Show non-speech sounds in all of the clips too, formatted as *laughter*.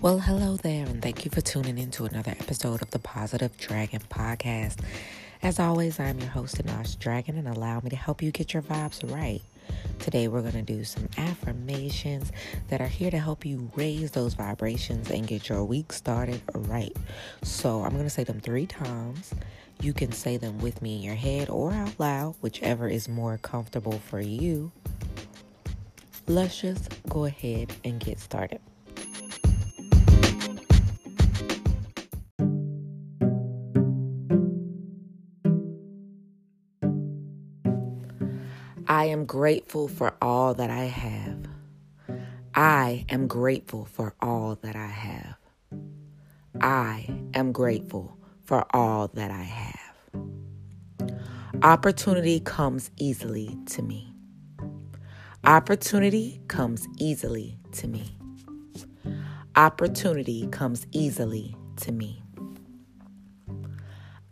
Well, hello there, and thank you for tuning in to another episode of the Positive Dragon Podcast. As always, I'm your host, Einaj Dragon, and allow me to help you get your vibes right. Today, we're going to do some affirmations that are here to help you raise those vibrations and get your week started right. So, I'm going to say them three times. You can say them with me in your head or out loud, whichever is more comfortable for you. Let's just go ahead and get started. Am grateful for all that I have. I am grateful for all that I have. I am grateful for all that I have. Opportunity comes easily to me. Opportunity comes easily to me. Opportunity comes easily to me.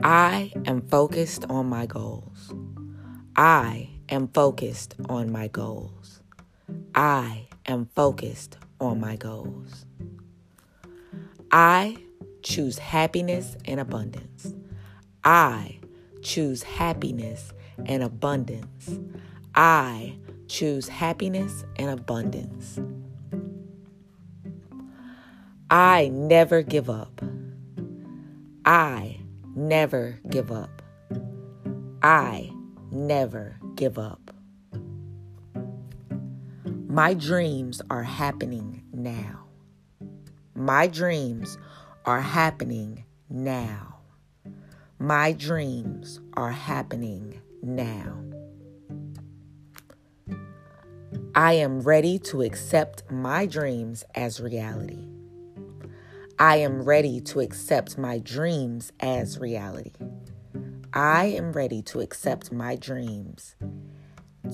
I am focused on my goals. I am focused on my goals. I am focused on my goals. I choose happiness and abundance. I choose happiness and abundance. I choose happiness and abundance. I never give up. I never give up. I never give up. My dreams are happening now. My dreams are happening now. My dreams are happening now. I am ready to accept my dreams as reality. I am ready to accept my dreams as reality. I am ready to accept my dreams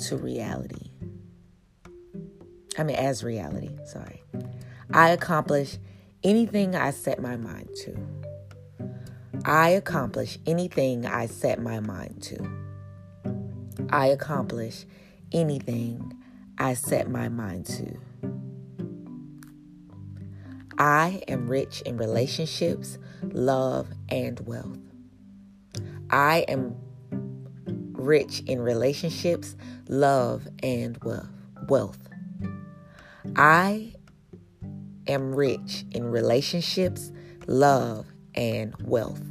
to reality. I mean, as reality, sorry. I accomplish anything I set my mind to. I accomplish anything I set my mind to. I accomplish anything I set my mind to. I am rich in relationships, love, and wealth. I am rich in relationships, love, and wealth. I am rich in relationships, love, and wealth.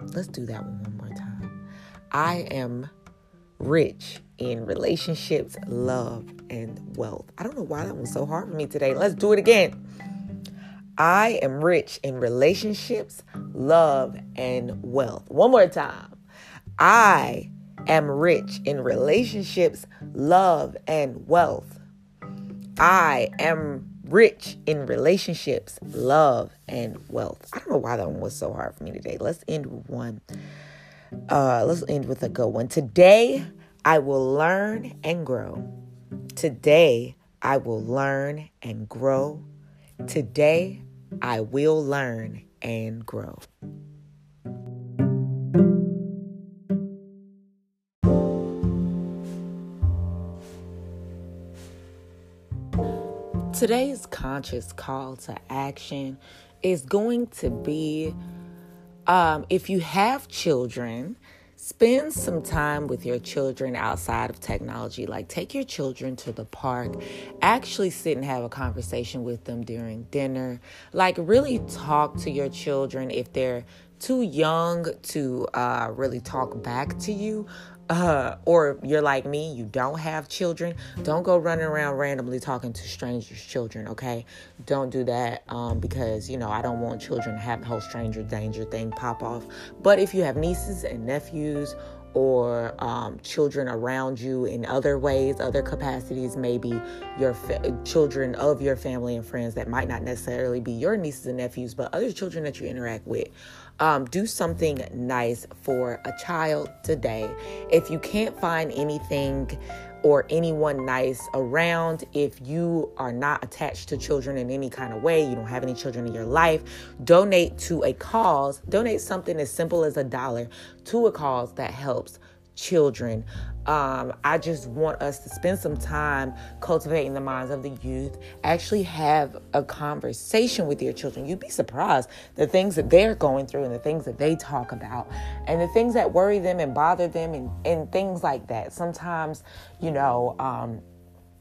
Let's do that one one more time. I am rich in relationships, love, and wealth. I don't know why that was so hard for me today. Let's do it again. I am rich in relationships, love, and wealth. One more time. I am rich in relationships, love, and wealth. I am rich in relationships, love, and wealth. I don't know why that one was so hard for me today. Let's end with one. Uh, let's end with a good one. Today, I will learn and grow. Today, I will learn and grow. Today, I will learn and grow. Today's conscious call to action is going to be um, if you have children, spend some time with your children outside of technology. Like, take your children to the park, actually sit and have a conversation with them during dinner. Like, really talk to your children if they're too young to uh, really talk back to you uh, or you're like me, you don't have children, don't go running around randomly talking to strangers' children, okay? Don't do that um, because, you know, I don't want children to have the whole stranger danger thing pop off. But if you have nieces and nephews or um, children around you in other ways, other capacities, maybe your fa- children of your family and friends that might not necessarily be your nieces and nephews, but other children that you interact with. Um, do something nice for a child today. If you can't find anything or anyone nice around, if you are not attached to children in any kind of way, you don't have any children in your life, donate to a cause, donate something as simple as a dollar to a cause that helps children um, I just want us to spend some time cultivating the minds of the youth. Actually, have a conversation with your children. You'd be surprised the things that they're going through and the things that they talk about and the things that worry them and bother them and, and things like that. Sometimes, you know, um,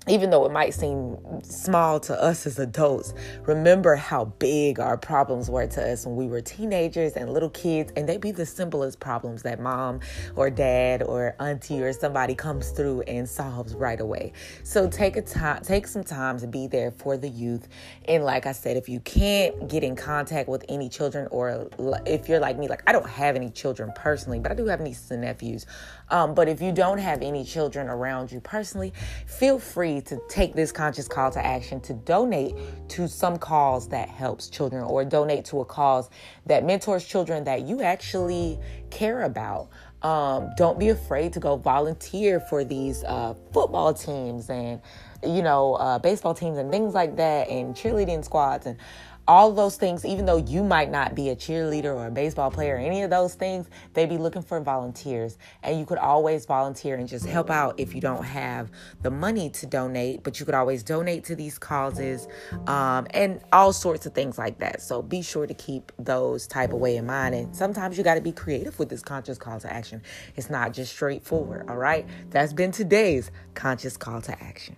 even though it might seem small to us as adults, remember how big our problems were to us when we were teenagers and little kids, and they'd be the simplest problems that mom or dad or auntie or somebody comes through and solves right away. So take a time, take some time to be there for the youth. And like I said, if you can't get in contact with any children, or if you're like me, like I don't have any children personally, but I do have nieces and nephews. Um, but if you don't have any children around you personally, feel free to take this conscious call to action to donate to some cause that helps children or donate to a cause that mentors children that you actually care about. Um, don't be afraid to go volunteer for these uh, football teams and you know uh, baseball teams and things like that and cheerleading squads and all those things, even though you might not be a cheerleader or a baseball player or any of those things, they be looking for volunteers. And you could always volunteer and just help out if you don't have the money to donate, but you could always donate to these causes um, and all sorts of things like that. So be sure to keep those type of way in mind. And sometimes you got to be creative with this conscious call to action. It's not just straightforward. All right. That's been today's conscious call to action.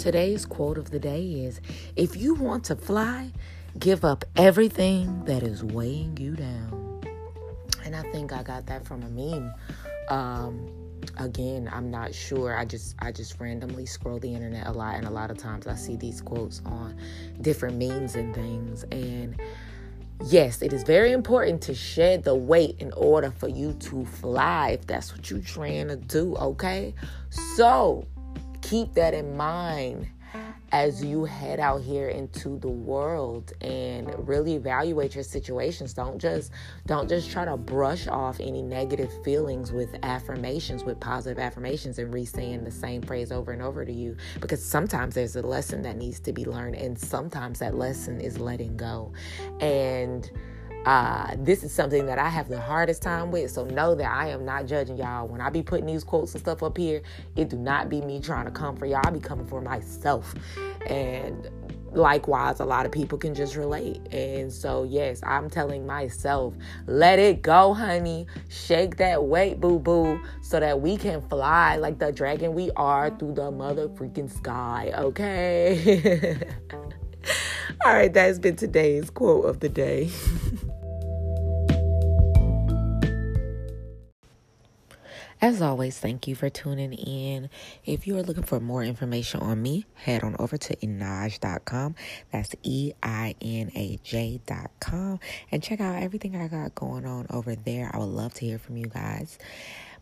Today's quote of the day is If you want to fly, give up everything that is weighing you down. And I think I got that from a meme. Um, again i'm not sure i just i just randomly scroll the internet a lot and a lot of times i see these quotes on different memes and things and yes it is very important to shed the weight in order for you to fly if that's what you're trying to do okay so keep that in mind as you head out here into the world and really evaluate your situations. Don't just don't just try to brush off any negative feelings with affirmations with positive affirmations and re-saying the same phrase over and over to you because sometimes there's a lesson that needs to be learned and sometimes that lesson is letting go. And uh, this is something that I have the hardest time with. So know that I am not judging y'all. When I be putting these quotes and stuff up here, it do not be me trying to come for y'all. I be coming for myself. And likewise, a lot of people can just relate. And so, yes, I'm telling myself, let it go, honey. Shake that weight, boo boo, so that we can fly like the dragon we are through the mother freaking sky, okay? *laughs* All right, that has been today's quote of the day. *laughs* As always, thank you for tuning in. If you are looking for more information on me, head on over to einaj.com. That's E I N A J.com. And check out everything I got going on over there. I would love to hear from you guys.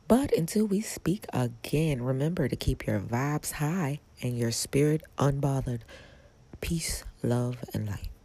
But until we speak again, remember to keep your vibes high and your spirit unbothered. Peace, love, and light.